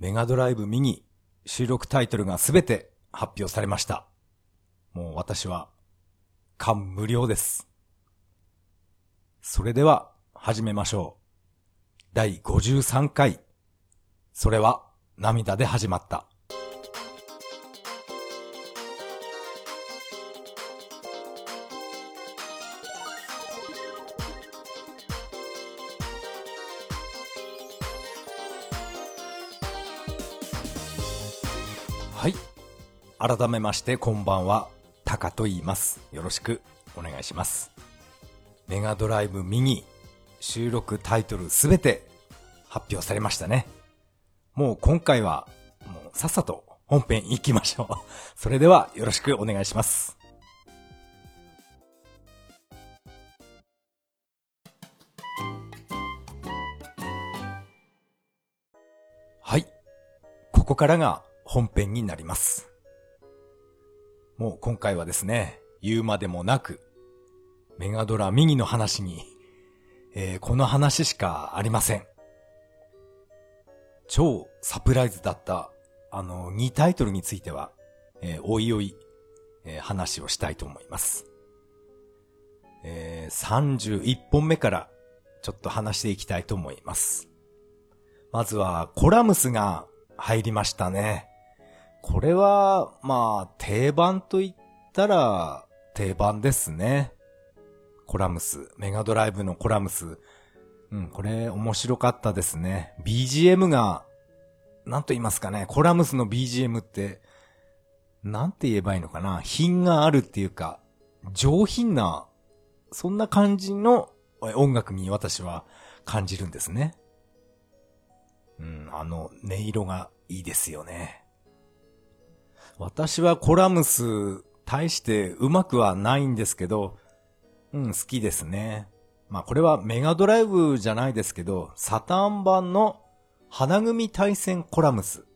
メガドライブミニ収録タイトルがすべて発表されました。もう私は感無量です。それでは始めましょう。第53回。それは涙で始まった。改めましてこんばんは、タカと言います。よろしくお願いします。メガドライブミニ収録タイトルすべて発表されましたね。もう今回は、もうさっさと本編行きましょう。それではよろしくお願いします。はい。ここからが本編になります。もう今回はですね、言うまでもなく、メガドラミニの話に、えーこの話しかありません。超サプライズだった、あの、2タイトルについては、えーおいおい、えー話をしたいと思います。えー31本目から、ちょっと話していきたいと思います。まずは、コラムスが入りましたね。これは、まあ、定番と言ったら、定番ですね。コラムス、メガドライブのコラムス。うん、これ面白かったですね。BGM が、なんと言いますかね、コラムスの BGM って、なんて言えばいいのかな、品があるっていうか、上品な、そんな感じの音楽に私は感じるんですね。うん、あの、音色がいいですよね。私はコラムス、大してうまくはないんですけど、うん、好きですね。まあこれはメガドライブじゃないですけど、サターン版の花組対戦コラムス。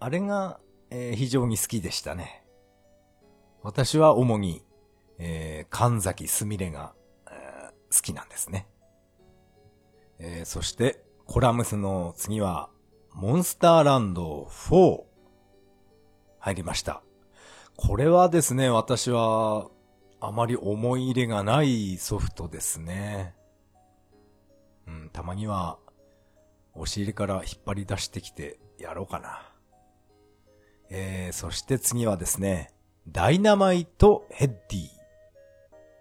あれが、えー非常に好きでしたね。私は主に、えー神崎すみれが、えー好きなんですね。えーそして、コラムスの次は、モンスターランド4入りました。これはですね、私は、あまり思い入れがないソフトですね。うん、たまには、押し入れから引っ張り出してきてやろうかな。えー、そして次はですね、ダイナマイトヘッディ。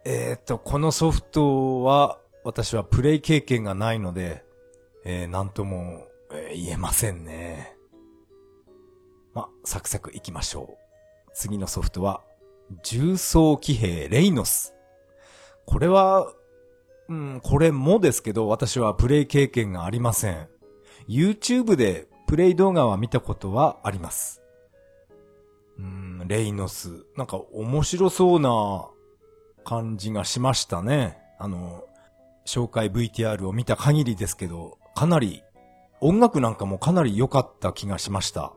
えーと、このソフトは、私はプレイ経験がないので、えー、なんとも、え言えませんね。まあ、サクサク行きましょう。次のソフトは、重装騎兵レイノス。これは、うん、これもですけど、私はプレイ経験がありません。YouTube でプレイ動画は見たことはあります。うん、レイノス。なんか面白そうな感じがしましたね。あの、紹介 VTR を見た限りですけど、かなり、音楽なんかもかなり良かった気がしました。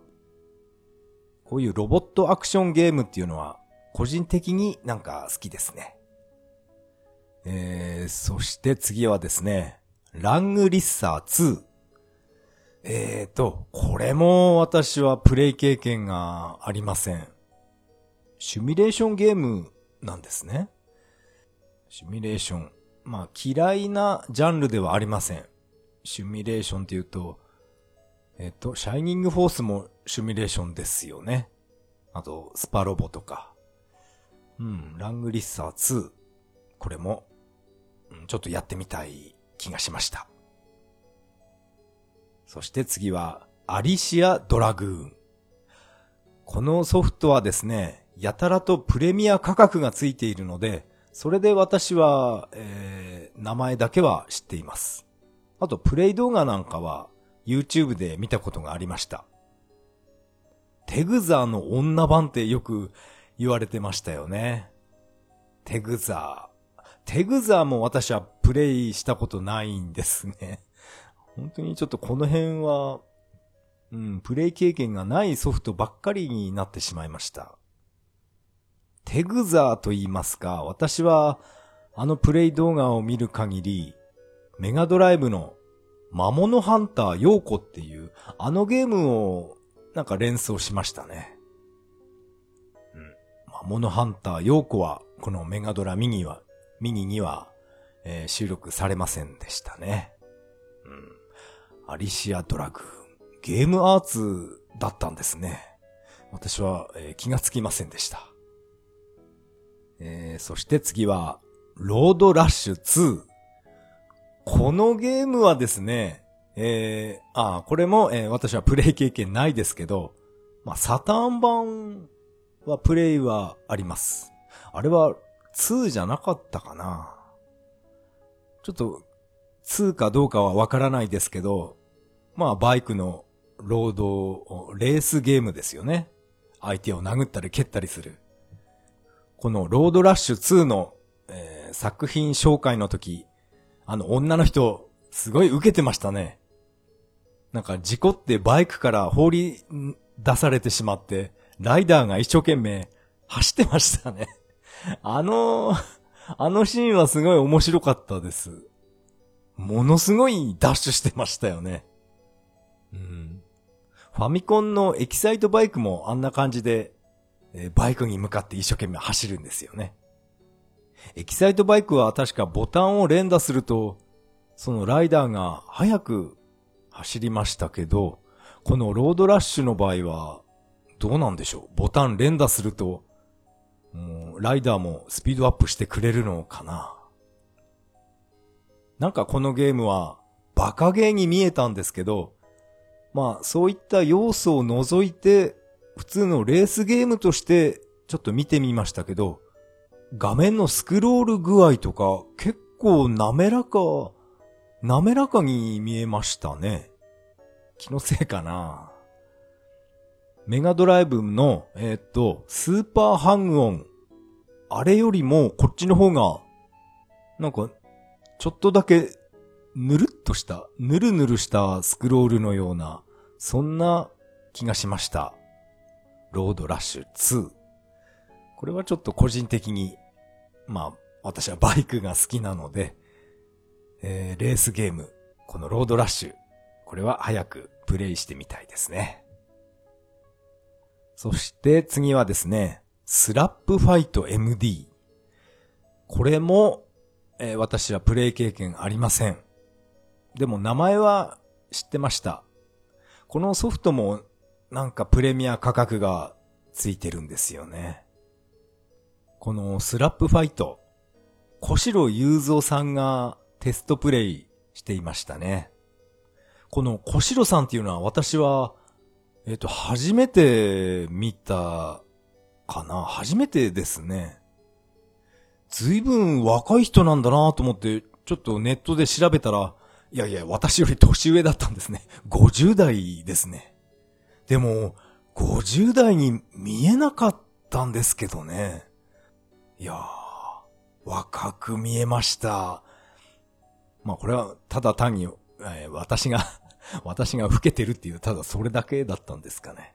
こういうロボットアクションゲームっていうのは、個人的になんか好きですね。えー、そして次はですね、ラングリッサー2。えーと、これも私はプレイ経験がありません。シミュレーションゲームなんですね。シミュレーション。まあ嫌いなジャンルではありません。シミュレーションって言うと、えっ、と、シャイニングフォースもシミュレーションですよね。あと、スパロボとか。うん、ラングリッサー2。これも、うんちょっとやってみたい気がしました。そして次は、アリシアドラグーン。このソフトはですね、やたらとプレミア価格がついているので、それで私は、えー、名前だけは知っています。あと、プレイ動画なんかは YouTube で見たことがありました。テグザーの女版ってよく言われてましたよね。テグザー。テグザーも私はプレイしたことないんですね。本当にちょっとこの辺は、うん、プレイ経験がないソフトばっかりになってしまいました。テグザーと言いますか、私はあのプレイ動画を見る限り、メガドライブの魔物ハンターヨーコっていう、あのゲームを、なんか連想しましたね。うん。魔物ハンターヨーコは、このメガドラミニは、ミニには、えー、収録されませんでしたね。うん。アリシアドラグ。ゲームアーツだったんですね。私は、えー、気がつきませんでした。えー、そして次は、ロードラッシュ2。このゲームはですね、えー、あこれも、えー、私はプレイ経験ないですけど、まあ、サターン版はプレイはあります。あれは2じゃなかったかなちょっと、2かどうかはわからないですけど、まあ、バイクのロード、レースゲームですよね。相手を殴ったり蹴ったりする。このロードラッシュ2の、えー、作品紹介の時、あの女の人、すごい受けてましたね。なんか事故ってバイクから放り出されてしまって、ライダーが一生懸命走ってましたね。あの、あのシーンはすごい面白かったです。ものすごいダッシュしてましたよね。うん。ファミコンのエキサイトバイクもあんな感じで、えバイクに向かって一生懸命走るんですよね。エキサイトバイクは確かボタンを連打すると、そのライダーが早く走りましたけど、このロードラッシュの場合は、どうなんでしょう？ボタン連打すると、もう、ライダーもスピードアップしてくれるのかな？なんかこのゲームは、バカゲーに見えたんですけど、まあ、そういった要素を除いて、普通のレースゲームとしてちょっと見てみましたけど、画面のスクロール具合とか結構滑らか、滑らかに見えましたね。気のせいかな。メガドライブの、えー、っと、スーパーハングオン。あれよりもこっちの方が、なんか、ちょっとだけ、ぬるっとした、ぬるぬるしたスクロールのような、そんな気がしました。ロードラッシュ2。これはちょっと個人的に、まあ、私はバイクが好きなので、えー、レースゲーム、このロードラッシュ、これは早くプレイしてみたいですね。そして次はですね、スラップファイト MD。これも、えー、私はプレイ経験ありません。でも名前は知ってました。このソフトもなんかプレミア価格がついてるんですよね。このスラップファイト、古代祐三さんがテストプレイしていましたね。この小城さんっていうのは私は、えっ、と、初めて見たかな初めてですね。随分若い人なんだなと思って、ちょっとネットで調べたら、いやいや、私より年上だったんですね。50代ですね。でも、50代に見えなかったんですけどね。いやー、若く見えました。まあこれはただ単に、えー、私が 私が老けてるっていう、ただそれだけだったんですかね。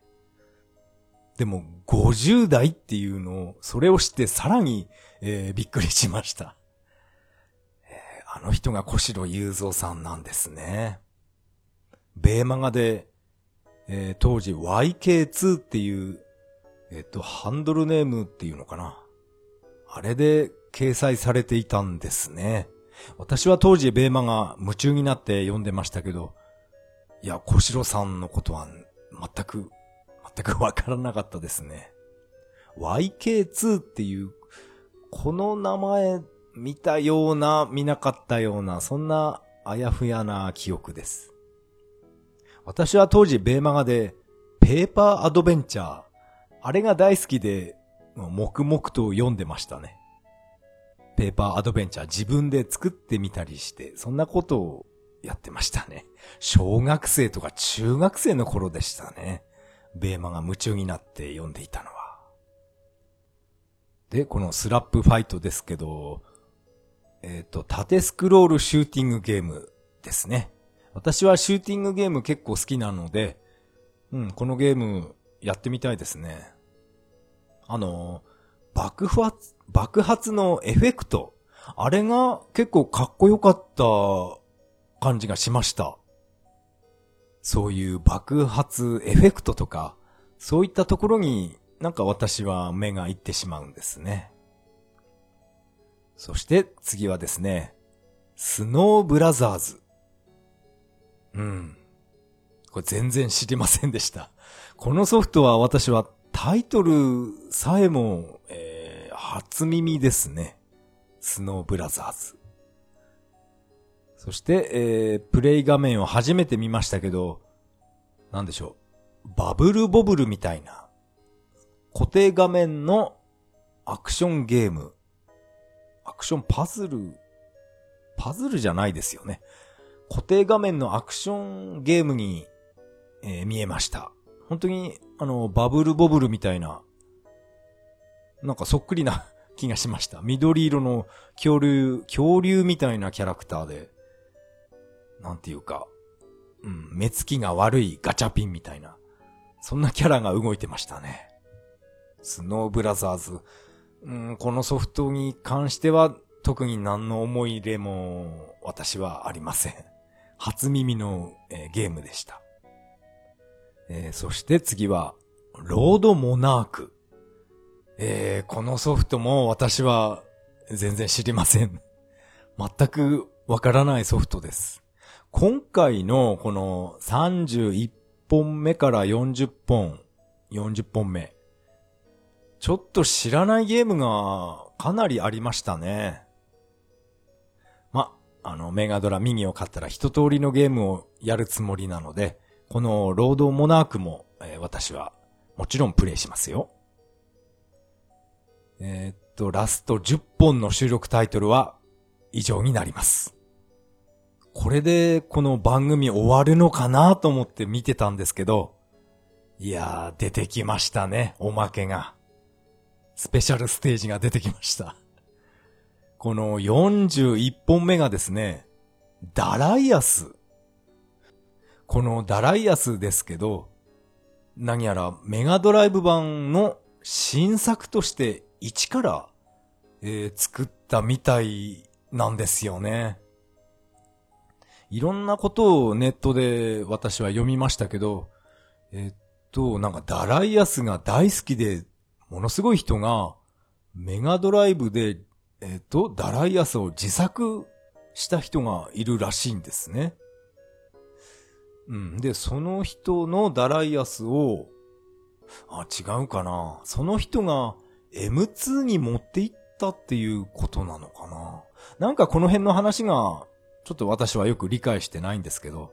でも、50代っていうのを、それを知ってさらに、えー、びっくりしました。あの人が小城雄三さんなんですね。ベーマガで、えー、当時 YK2 っていう、えっ、と、ハンドルネームっていうのかな。あれで掲載されていたんですね。私は当時ベーマが夢中になって読んでましたけど、いや、小城さんのことは全く、全くわからなかったですね。YK2 っていう、この名前見たような、見なかったような、そんなあやふやな記憶です。私は当時ベーマガで、ペーパーアドベンチャー、あれが大好きで、黙々と読んでましたね。ペーパーアドベンチャー自分で作ってみたりして、そんなことをやってましたね。小学生とか中学生の頃でしたね。ベーマが夢中になって読んでいたのは。で、このスラップファイトですけど、えっ、ー、と、縦スクロールシューティングゲームですね。私はシューティングゲーム結構好きなので、うん、このゲームやってみたいですね。あの、爆発、爆発のエフェクト。あれが結構かっこよかった感じがしました。そういう爆発エフェクトとか、そういったところになんか私は目がいってしまうんですね。そして次はですね、スノーブラザーズ。うん。これ全然知りませんでした。このソフトは私はタイトルさえも、えー、初耳ですね。スノーブラザーズ。そして、えー、プレイ画面を初めて見ましたけど、なんでしょう。バブルボブルみたいな、固定画面のアクションゲーム。アクションパズル、パズルじゃないですよね。固定画面のアクションゲームに、えー、見えました。本当に、あの、バブルボブルみたいな、なんかそっくりな 気がしました。緑色の恐竜、恐竜みたいなキャラクターで、なんていうか、うん、目つきが悪いガチャピンみたいな、そんなキャラが動いてましたね。スノーブラザーズ、うん、このソフトに関しては特に何の思い入れも私はありません。初耳の、えー、ゲームでした。えー、そして次は、ロードモナーク。えー、このソフトも私は全然知りません。全くわからないソフトです。今回のこの31本目から40本、40本目。ちょっと知らないゲームがかなりありましたね。ま、あの、メガドラミニを買ったら一通りのゲームをやるつもりなので、このロードモナークも、えー、私はもちろんプレイしますよ。えー、っと、ラスト10本の収録タイトルは以上になります。これでこの番組終わるのかなと思って見てたんですけど、いやー、出てきましたね、おまけが。スペシャルステージが出てきました。この41本目がですね、ダライアス。このダライアスですけど、何やらメガドライブ版の新作として一から、えー、作ったみたいなんですよね。いろんなことをネットで私は読みましたけど、えっと、なんかダライアスが大好きで、ものすごい人が、メガドライブで、えっと、ダライアスを自作した人がいるらしいんですね。うん。で、その人のダライアスを、あ、違うかな。その人が M2 に持っていったっていうことなのかななんかこの辺の話が、ちょっと私はよく理解してないんですけど、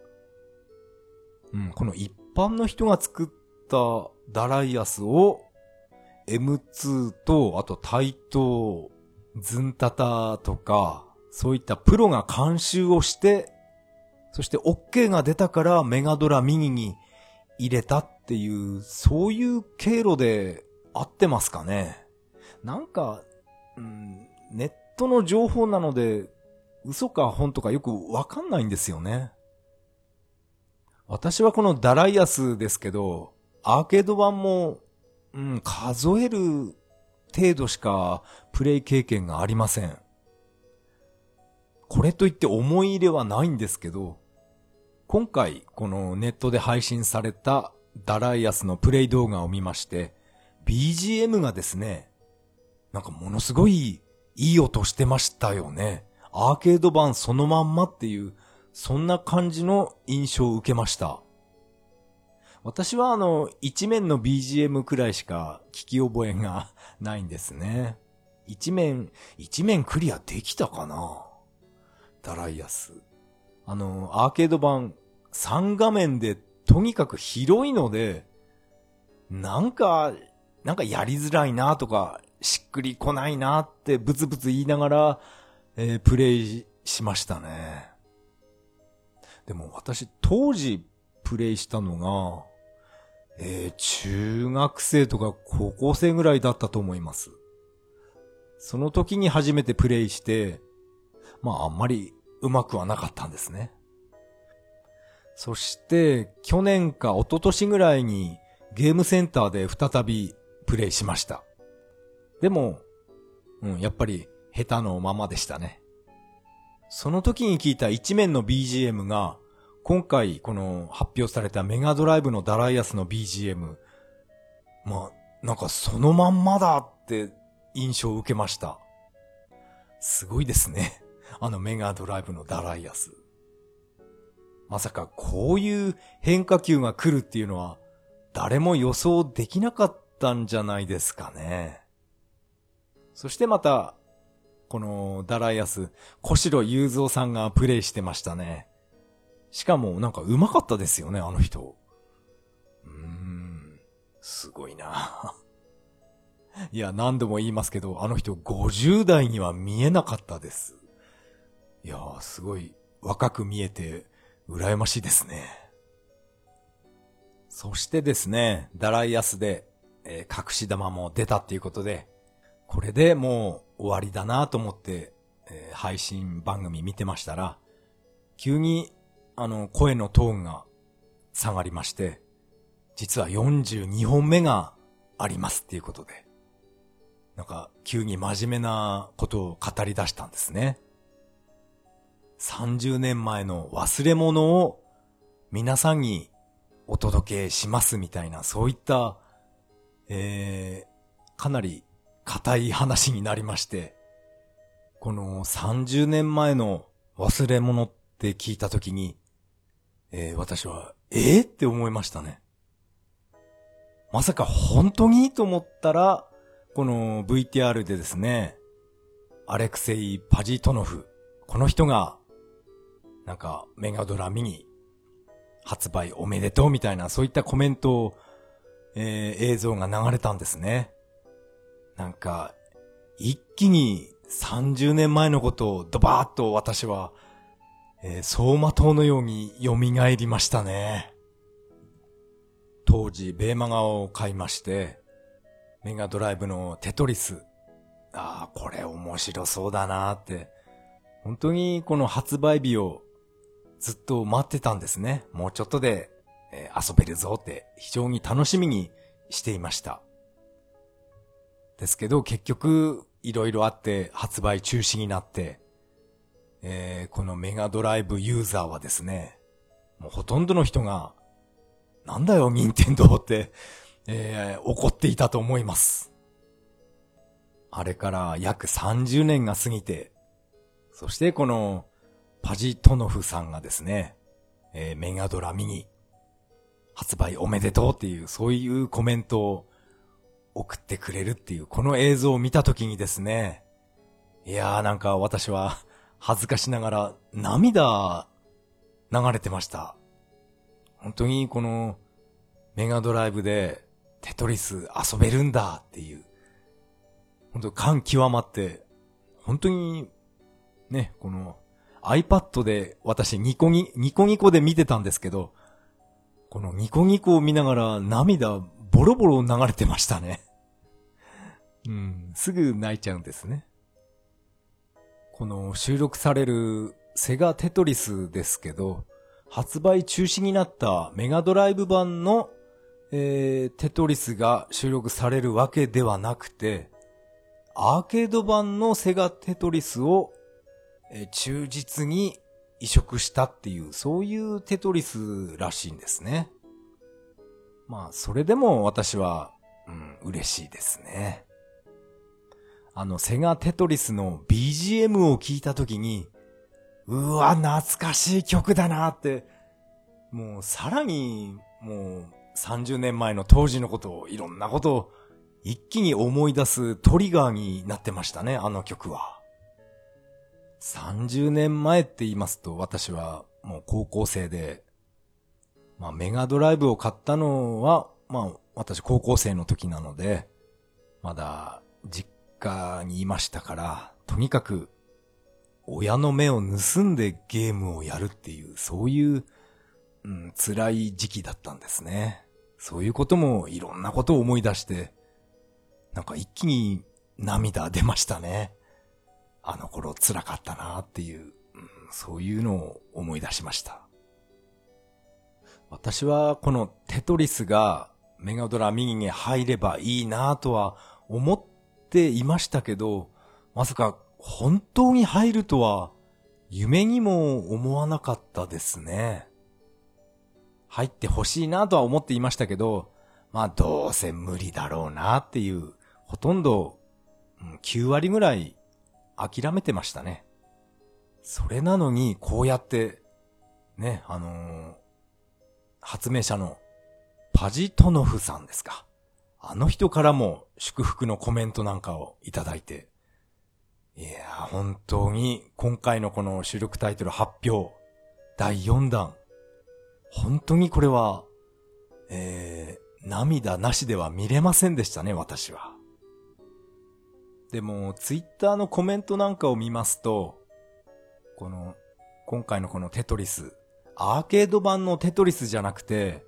うん、この一般の人が作ったダライアスを M2 と、あとタイト、ズンタタとか、そういったプロが監修をして、そして OK が出たからメガドラミニに入れたっていう、そういう経路で合ってますかね？なんか、うん、ネットの情報なので、嘘か本とかよくわかんないんですよね。私はこのダライアスですけど、アーケード版も、うん、数える程度しかプレイ経験がありません。これといって思い入れはないんですけど、今回このネットで配信されたダライアスのプレイ動画を見まして、BGM がですね、なんかものすごいいい音してましたよね。アーケード版そのまんまっていう、そんな感じの印象を受けました。私はあの、一面の BGM くらいしか聞き覚えがないんですね。一面、一面クリアできたかな？ダライアス。あの、アーケード版3画面でとにかく広いので、なんか、なんかやりづらいなとか、しっくりこないなってブツブツ言いながら、えー、プレイしましたね。でも私当時プレイしたのが、えー、中学生とか高校生ぐらいだったと思います。その時に初めてプレイして、まああんまりうまくはなかったんですね。そして、去年か一昨年ぐらいにゲームセンターで再びプレイしました。でも、うん、やっぱり下手のままでしたね。その時に聞いた一面の BGM が、今回この発表されたメガドライブのダライアスの BGM、まあ、なんかそのまんまだって印象を受けました。すごいですね。あのメガドライブのダライアス。まさかこういう変化球が来るっていうのは誰も予想できなかったんじゃないですかね。そしてまた、このダライアス、小城雄三さんがプレイしてましたね。しかもなんか上手かったですよね、あの人。うーん、すごいないや、何度も言いますけど、あの人50代には見えなかったです。いやー、すごい若く見えて、羨ましいですね。そしてですね、ダライアスで、えー、隠し玉も出たっていうことで、これでもう終わりだなと思って、えー、配信番組見てましたら、急に、あの、声のトーンが下がりまして、実は42本目がありますっていうことで、なんか、急に真面目なことを語り出したんですね。30年前の忘れ物を皆さんにお届けしますみたいな、そういった、えー、かなり硬い話になりまして、この30年前の忘れ物って聞いたときに、えー、私は、えー、って思いましたね。まさか本当にと思ったら、この VTR でですね、アレクセイ・パジートノフ、この人が、なんかメガドラミニ発売おめでとうみたいなそういったコメントを、えー、映像が流れたんですね。なんか、一気に30年前のことをドバーッと私は、えー、走馬灯のように蘇りましたね。当時、ベーマガを買いまして、メガドライブのテトリス。ああ、これ面白そうだなって。本当にこの発売日をずっと待ってたんですね。もうちょっとで、えー、遊べるぞって非常に楽しみにしていました。ですけど結局いろいろあって発売中止になって、えー、このメガドライブユーザーはですね、もうほとんどの人が、なんだよ、任天堂ってえー、怒っていたと思います。あれから約30年が過ぎて、そしてこのパジトノフさんがですね、えー、メガドラミニ発売おめでとうっていうそういうコメントを送ってくれるっていうこの映像を見たときにですね、いやーなんか私は 恥ずかしながら涙流れてました。本当にこのメガドライブでテトリス遊べるんだっていう、本当感極まって、本当に、ね、この iPad で私ニコニ、ニコニコで見てたんですけど、このニコニコを見ながら涙ボロボロ流れてましたね。うん、すぐ泣いちゃうんですね。この収録されるセガテトリスですけど、発売中止になったメガドライブ版のえー、テトリスが収録されるわけではなくて、アーケード版のセガテトリスを、え、忠実に移植したっていう、そういうテトリスらしいんですね。まあ、それでも私は、うん、嬉しいですね。あの、セガテトリスの BGM を聞いたときに、うわ、懐かしい曲だなって、もうさらに、もう、30年前の当時のことを、いろんなことを一気に思い出すトリガーになってましたね、あの曲は。30年前って言いますと、私はもう高校生で、まあメガドライブを買ったのは、まあ私高校生の時なので、まだ実家にいましたから、とにかく親の目を盗んでゲームをやるっていう、そういう、うん、辛い時期だったんですね。そういうこともいろんなことを思い出して、なんか一気に涙出ましたね。あの頃辛かったなっていう、そういうのを思い出しました。私はこのテトリスがメガドラ右に入ればいいなとは思っていましたけど、まさか本当に入るとは夢にも思わなかったですね。入ってほしいなとは思っていましたけど、まあどうせ無理だろうなっていう、ほとんど、9割ぐらい諦めてましたね。それなのに、こうやって、ね、あのー、発明者のパジトノフさんですか。あの人からも祝福のコメントなんかをいただいて、いや本当に今回のこの収録タイトル発表、第4弾、本当にこれは、えー、涙なしでは見れませんでしたね、私は。でも、ツイッターのコメントなんかを見ますと、この、今回のこのテトリス、アーケード版のテトリスじゃなくて、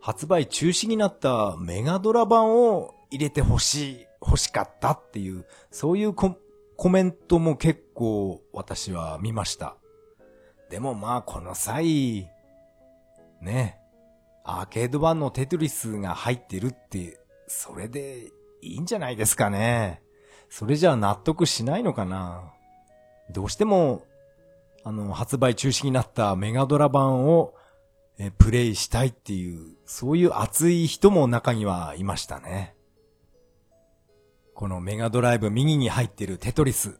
発売中止になったメガドラ版を入れてほしい、欲しかったっていう、そういうコメントも結構私は見ました。でもまあこの際、ね、アーケード版のテトリスが入ってるって、それでいいんじゃないですかね。それじゃあ納得しないのかな？どうしても、あの、発売中止になったメガドラ版をえプレイしたいっていう、そういう熱い人も中にはいましたね。このメガドライブ右に入ってるテトリス、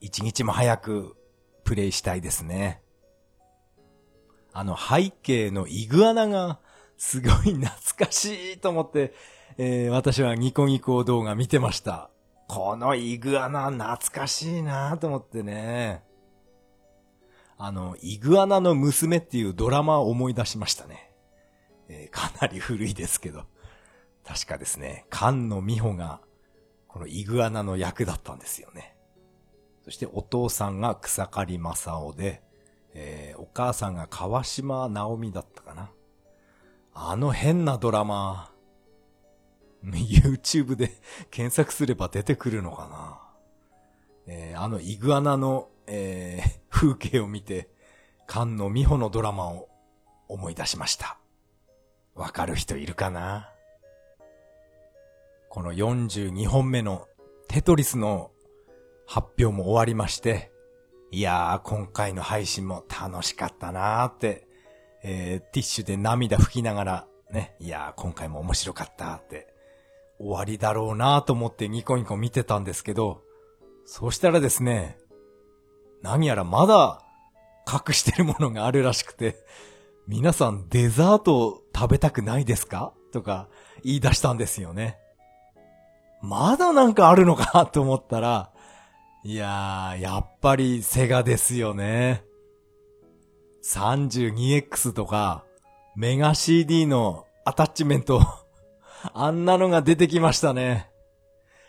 一日も早くプレイしたいですね。あの背景のイグアナがすごい懐かしいと思って、えー、私はニコニコ動画見てました。このイグアナ懐かしいなと思ってね。あの、イグアナの娘っていうドラマを思い出しましたね。えー、かなり古いですけど。確かですね、菅野美穂が、このイグアナの役だったんですよね。そしてお父さんが草刈正雄で、えー、お母さんが川島直美だったかな。あの変なドラマ、YouTube で 検索すれば出てくるのかな。えー、あのイグアナの、えー、風景を見て、菅野美穂のドラマを思い出しました。わかる人いるかな？この42本目のテトリスの発表も終わりまして、いやー、今回の配信も楽しかったなーって、えー、ティッシュで涙拭きながら、ね、いやー、今回も面白かったって、終わりだろうなと思ってニコニコ見てたんですけど、そうしたらですね、何やらまだ隠してるものがあるらしくて、皆さんデザート食べたくないですか？とか言い出したんですよね。まだなんかあるのかと思ったら、いやー、やっぱりセガですよね。32X とか、メガ CD のアタッチメント、あんなのが出てきましたね。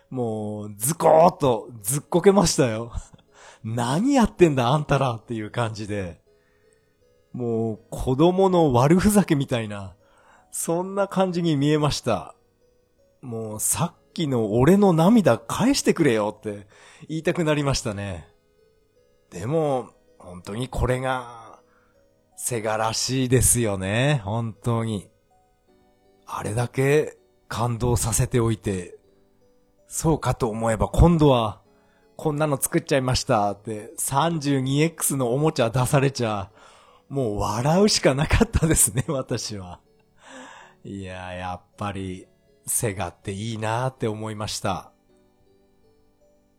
もう、ズコーっと、ずっこけましたよ。何やってんだあんたらっていう感じで。もう、子供の悪ふざけみたいな、そんな感じに見えました。もう、さっきの俺の涙返してくれよって言いたくなりましたね。でも、本当にこれが、セガらしいですよね。本当に。あれだけ感動させておいて、そうかと思えば今度は、こんなの作っちゃいましたって 32X のおもちゃ出されちゃ、もう笑うしかなかったですね、私は。いや、やっぱり、セガっていいなーって思いました。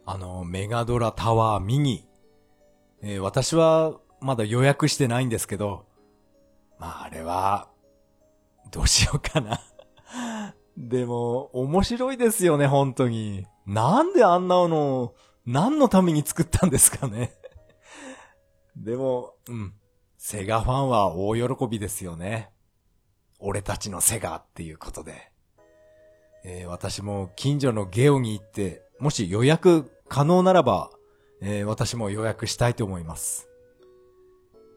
あの、メガドラタワーミニ。えー、私はまだ予約してないんですけど、まああれは、どうしようかなでも、面白いですよね、本当に。なんであんなの、何のために作ったんですかね でも、うん。セガファンは大喜びですよね。俺たちのセガっていうことで。えー、私も近所のゲオに行って、もし予約可能ならば、えー、私も予約したいと思います。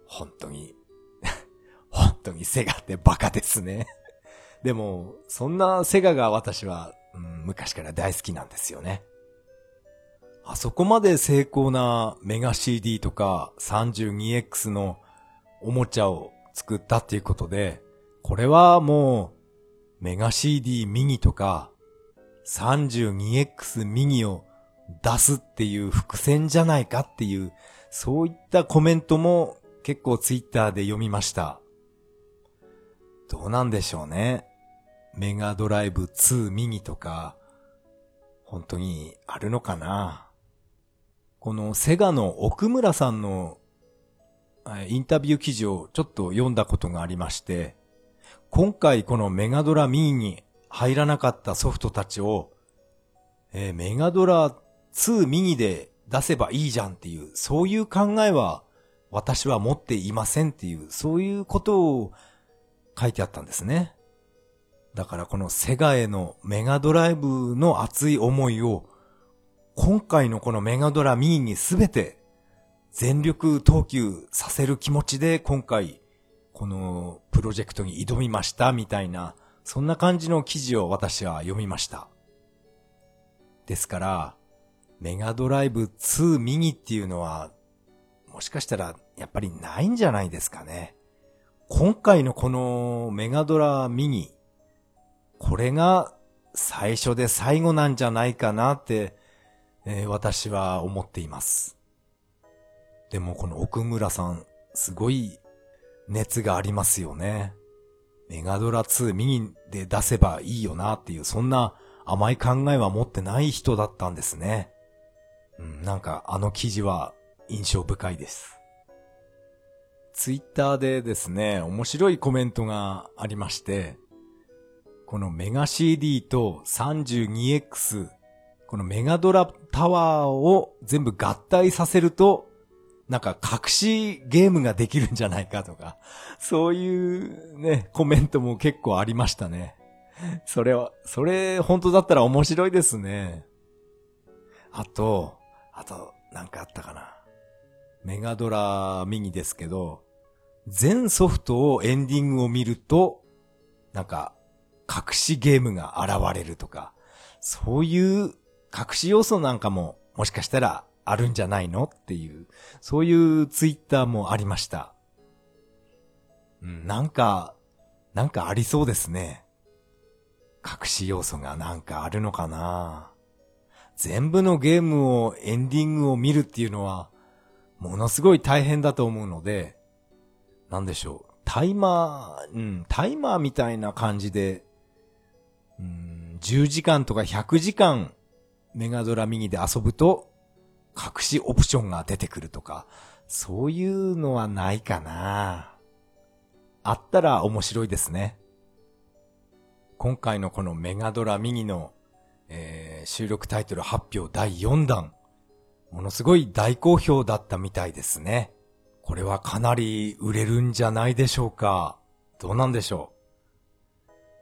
本当に、本当にセガってバカですね。でも、そんなセガが私は、うん、昔から大好きなんですよね。あそこまで精巧なメガ CD とか 32X のおもちゃを作ったっていうことで、これはもうメガ CD ミニとか 32X ミニを出すっていう伏線じゃないかっていう、そういったコメントも結構ツイッターで読みました。どうなんでしょうね。メガドライブ2ミニとか、本当にあるのかなこのセガの奥村さんのインタビュー記事をちょっと読んだことがありまして、今回このメガドラミニに入らなかったソフトたちを、えー、メガドラ2ミニで出せばいいじゃんっていう、そういう考えは私は持っていませんっていう、そういうことを書いてあったんですね。だからこのセガへのメガドライブの熱い思いを今回のこのメガドラミニにすべて全力投球させる気持ちで今回このプロジェクトに挑みましたみたいなそんな感じの記事を私は読みました。ですから、メガドライブ2ミニっていうのは、もしかしたらやっぱりないんじゃないですかね。今回のこのメガドラミニ、これが最初で最後なんじゃないかなって、えー、私は思っています。でもこの奥村さん、すごい熱がありますよね。メガドラ2ミニで出せばいいよなっていう、そんな甘い考えは持ってない人だったんですね。うん、なんかあの記事は印象深いです。ツイッターでですね、面白いコメントがありまして、このメガ CD と 32X、このメガドラタワーを全部合体させると、なんか隠しゲームができるんじゃないかとか、そういうね、コメントも結構ありましたね。それは、それ本当だったら面白いですね。あと、あと、なんかあったかな。メガドラミニですけど、全ソフトをエンディングを見ると、なんか、隠しゲームが現れるとか、そういう隠し要素なんかももしかしたらあるんじゃないのっていう、そういうツイッターもありました。うん、なんか、なんかありそうですね。隠し要素がなんかあるのかな全部のゲームをエンディングを見るっていうのは、ものすごい大変だと思うので、なんでしょう。タイマー、うん、タイマーみたいな感じで、うん、10時間とか100時間メガドラミニで遊ぶと、隠しオプションが出てくるとか、そういうのはないかなあったら面白いですね。今回のこのメガドラミニの、えー、収録タイトル発表第4弾、ものすごい大好評だったみたいですね。これはかなり売れるんじゃないでしょうか。どうなんでしょう？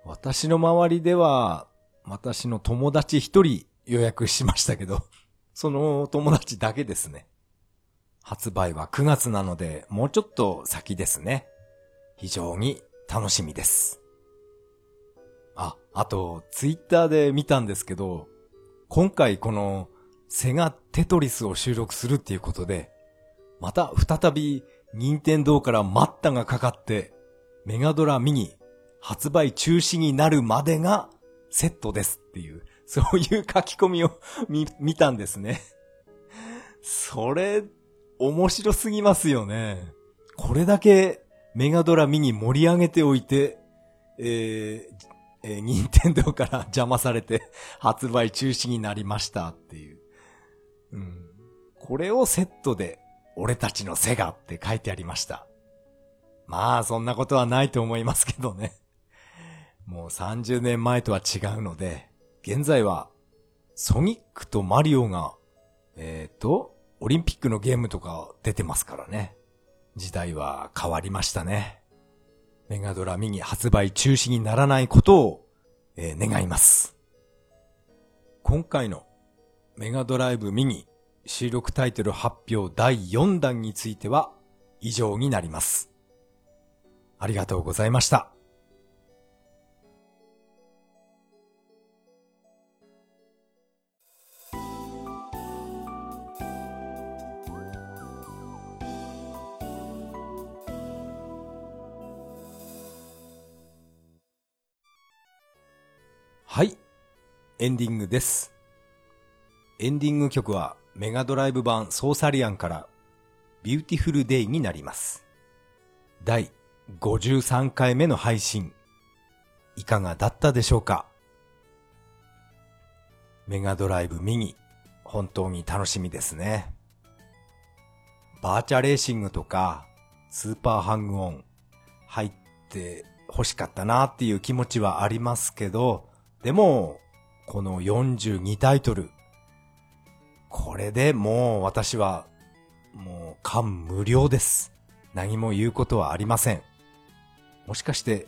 私の周りでは、私の友達一人予約しましたけど、その友達だけですね。発売は9月なので、もうちょっと先ですね。非常に楽しみです。あ、あと、ツイッターで見たんですけど、今回このセガテトリスを収録するっていうことで、また再び任天堂から待ったがかかって、メガドラミニ発売中止になるまでがセットですっていう、そういう書き込みを 見、見たんですね。それ、面白すぎますよね。これだけメガドラミニ盛り上げておいて、えー、えー、任天堂から 邪魔されて発売中止になりましたっていう。うん。これをセットで、俺たちのセガって書いてありました。まあ、そんなことはないと思いますけどね。もう30年前とは違うので、現在は、ソニックとマリオが、えっ、ー、と、オリンピックのゲームとか出てますからね。時代は変わりましたね。メガドラミニ発売中止にならないことを、えー、願います。今回のメガドライブミニ収録タイトル発表第4弾については以上になります。ありがとうございました。はい。エンディングです。エンディング曲はメガドライブ版ソーサリアンからビューティフルデイになります。第53回目の配信、いかがだったでしょうか？メガドライブミニ、本当に楽しみですね。バーチャレーシングとか、スーパーハングオン、入って欲しかったなっていう気持ちはありますけど、でも、この42タイトル、これでもう私は、もう感無量です。何も言うことはありません。もしかして、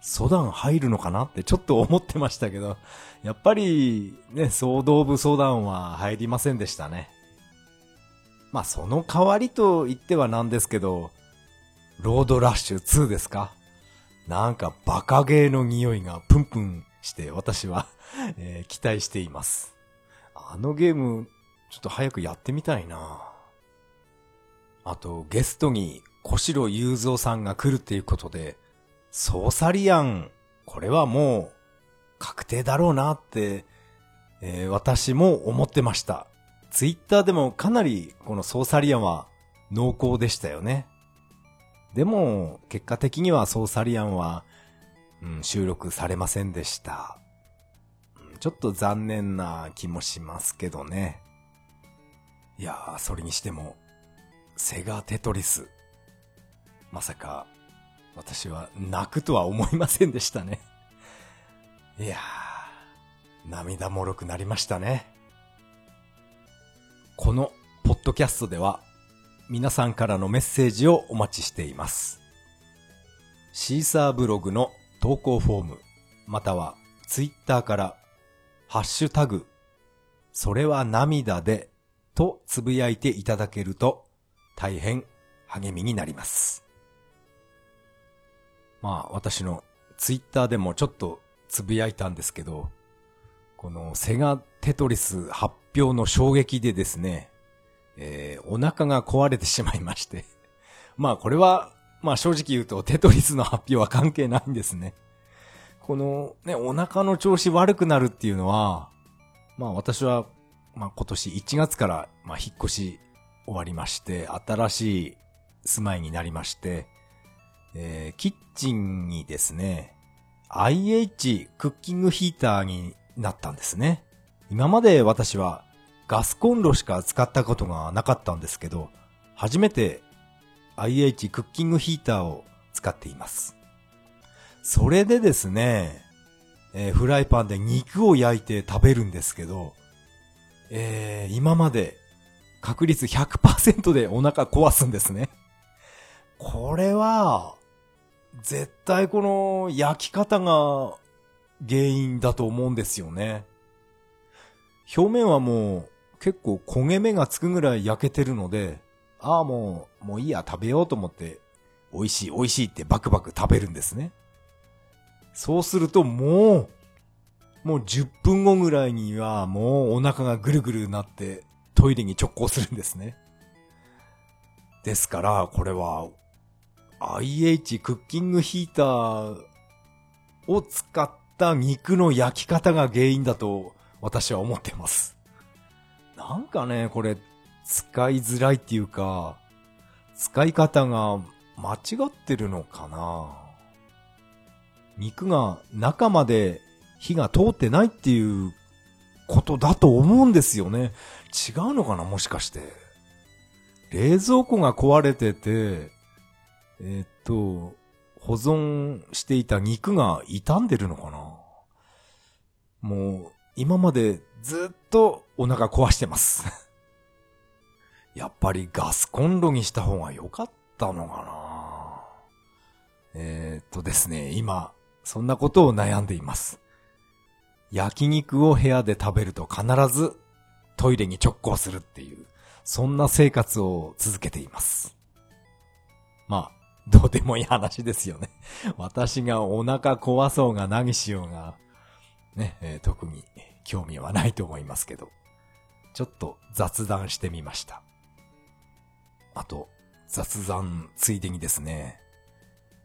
ソダン入るのかなってちょっと思ってましたけど、やっぱりね、総動部ソダンは入りませんでしたね。まあその代わりと言ってはなんですけど、ロードラッシュ2ですか？なんかバカゲーの匂いがプンプンして私は えー、期待しています。あのゲーム、ちょっと早くやってみたいなあと、ゲストに小城雄三さんが来るっていうことで、ソーサリアン、これはもう確定だろうなって、えー、私も思ってました。ツイッターでもかなりこのソーサリアンは濃厚でしたよね。でも、結果的にはソーサリアンは、うん、収録されませんでした。ちょっと残念な気もしますけどね。いやー、それにしても、セガテトリス。まさか、私は泣くとは思いませんでしたね。いやー、涙もろくなりましたね。このポッドキャストでは皆さんからのメッセージをお待ちしています。シーサーブログの投稿フォーム、またはツイッターからハッシュタグ、それは涙でとつぶやいていただけると大変励みになります。まあ私のツイッターでもちょっとつぶやいたんですけど、このセガテトリス発表の衝撃でですね、えー、お腹が壊れてしまいまして まあこれは、まあ正直言うとテトリスの発表は関係ないんですね。このね、お腹の調子悪くなるっていうのは、まあ私は、まあ今年1月から、まあ引っ越し終わりまして、新しい住まいになりまして、えー、キッチンにですね、IH クッキングヒーターになったんですね。今まで私はガスコンロしか使ったことがなかったんですけど、初めて IH クッキングヒーターを使っています。それでですね、えー、フライパンで肉を焼いて食べるんですけど、えー、今まで確率100%でお腹壊すんですね。これは、絶対この焼き方が原因だと思うんですよね。表面はもう結構焦げ目がつくぐらい焼けてるので、ああもう、もういいや食べようと思って、美味しい美味しいってバクバク食べるんですね。そうするともう、もう10分後ぐらいにはもうお腹がぐるぐるなってトイレに直行するんですね。ですから、これは IH クッキングヒーターを使った肉の焼き方が原因だと私は思ってます。なんかね、これ使いづらいっていうか、使い方が間違ってるのかな肉が中まで火が通ってないっていうことだと思うんですよね。違うのかなもしかして。冷蔵庫が壊れてて、えー、っと、保存していた肉が傷んでるのかなもう、今までずっとお腹壊してます やっぱりガスコンロにした方が良かったのかなえー、っとですね、今、そんなことを悩んでいます。焼肉を部屋で食べると必ずトイレに直行するっていう、そんな生活を続けています。まあ、どうでもいい話ですよね。私がお腹壊そうが何しようが、ね、えー、特に興味はないと思いますけど、ちょっと雑談してみました。あと、雑談ついでにですね、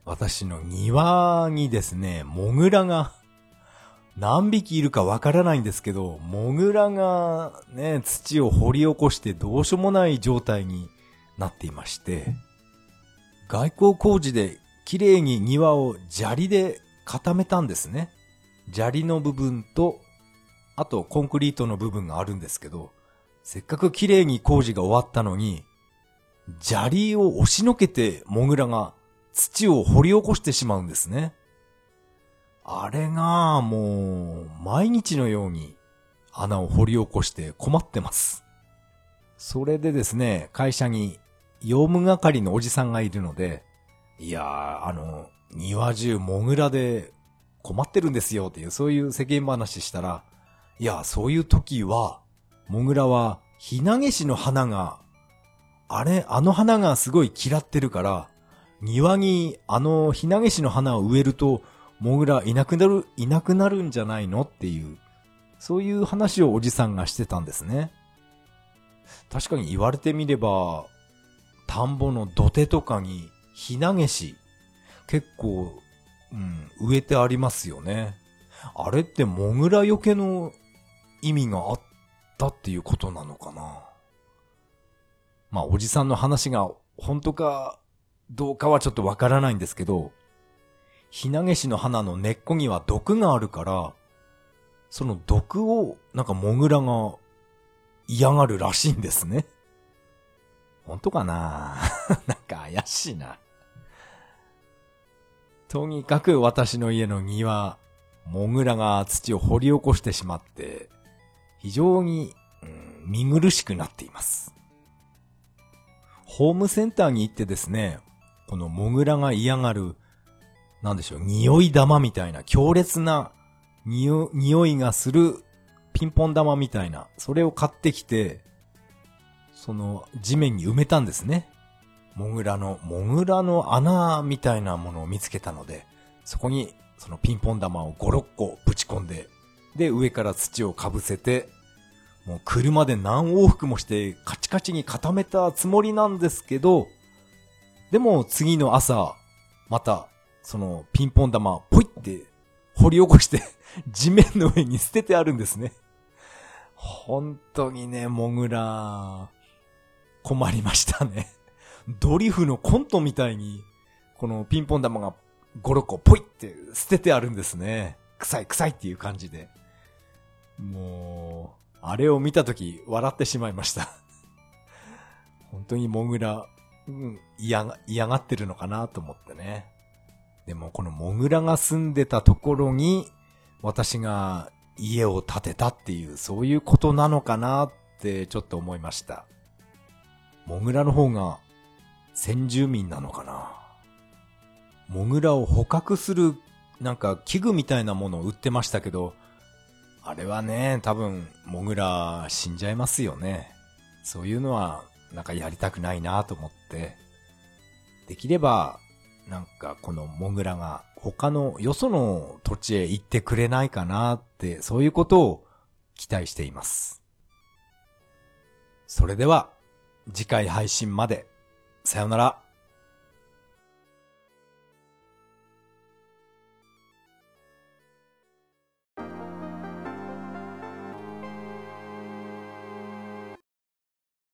私の庭にですね、モグラが何匹いるかわからないんですけど、モグラがね、土を掘り起こしてどうしようもない状態になっていまして、外交工事で綺麗に庭を砂利で固めたんですね。砂利の部分と、あとコンクリートの部分があるんですけど、せっかく綺麗に工事が終わったのに、砂利を押しのけてモグラが土を掘り起こしてしまうんですね。あれがもう毎日のように穴を掘り起こして困ってます。それでですね、会社に用務係のおじさんがいるので、いやー、あの、庭中モグラで困ってるんですよっていう、そういう世間話したら、いや、そういう時は、モグラは、ひなげしの花が、あれ、あの花がすごい嫌ってるから、庭にあのひなげしの花を植えると、モグラいなくなる、いなくなるんじゃないのっていう、そういう話をおじさんがしてたんですね。確かに言われてみれば、田んぼの土手とかにひなげし、結構、うん、植えてありますよね。あれってモグラよけの意味があったっていうことなのかな。まあ、おじさんの話が本当かどうかはちょっとわからないんですけど、ひなげしの花の根っこには毒があるから、その毒をなんかモグラが嫌がるらしいんですね。本当かな？なんか怪しいな。とにかく私の家の庭、モグラが土を掘り起こしてしまって、非常に、うん、見苦しくなっています。ホームセンターに行ってですね、このモグラが嫌がる、なんでしょう、匂い玉みたいな、強烈な匂いがするピンポン玉みたいな、それを買ってきて、その地面に埋めたんですね。モグラの、モグラの穴みたいなものを見つけたので、そこにそのピンポン玉を5、6個ぶち込んで、で、上から土をかぶせて、もう車で何往復もしてカチカチに固めたつもりなんですけど、でも次の朝、また、そのピンポン玉、ポイって掘り起こして地面の上に捨ててあるんですね。本当にね、モグラ、困りましたね。ドリフのコントみたいに、このピンポン玉が5、6個ポイって捨ててあるんですね。臭い臭いっていう感じで。もう、あれを見たとき笑ってしまいました 本当にモグラ、うん、嫌、嫌がってるのかなと思ってね。でもこのモグラが住んでたところに、私が家を建てたっていう、そういうことなのかなってちょっと思いました。モグラの方が先住民なのかなモグラを捕獲するなんか器具みたいなものを売ってましたけど、あれはね、多分、モグラ死んじゃいますよね。そういうのは、なんかやりたくないなと思って、できれば、なんかこのモグラが他のよその土地へ行ってくれないかなって、そういうことを期待しています。それでは、次回配信まで、さよなら。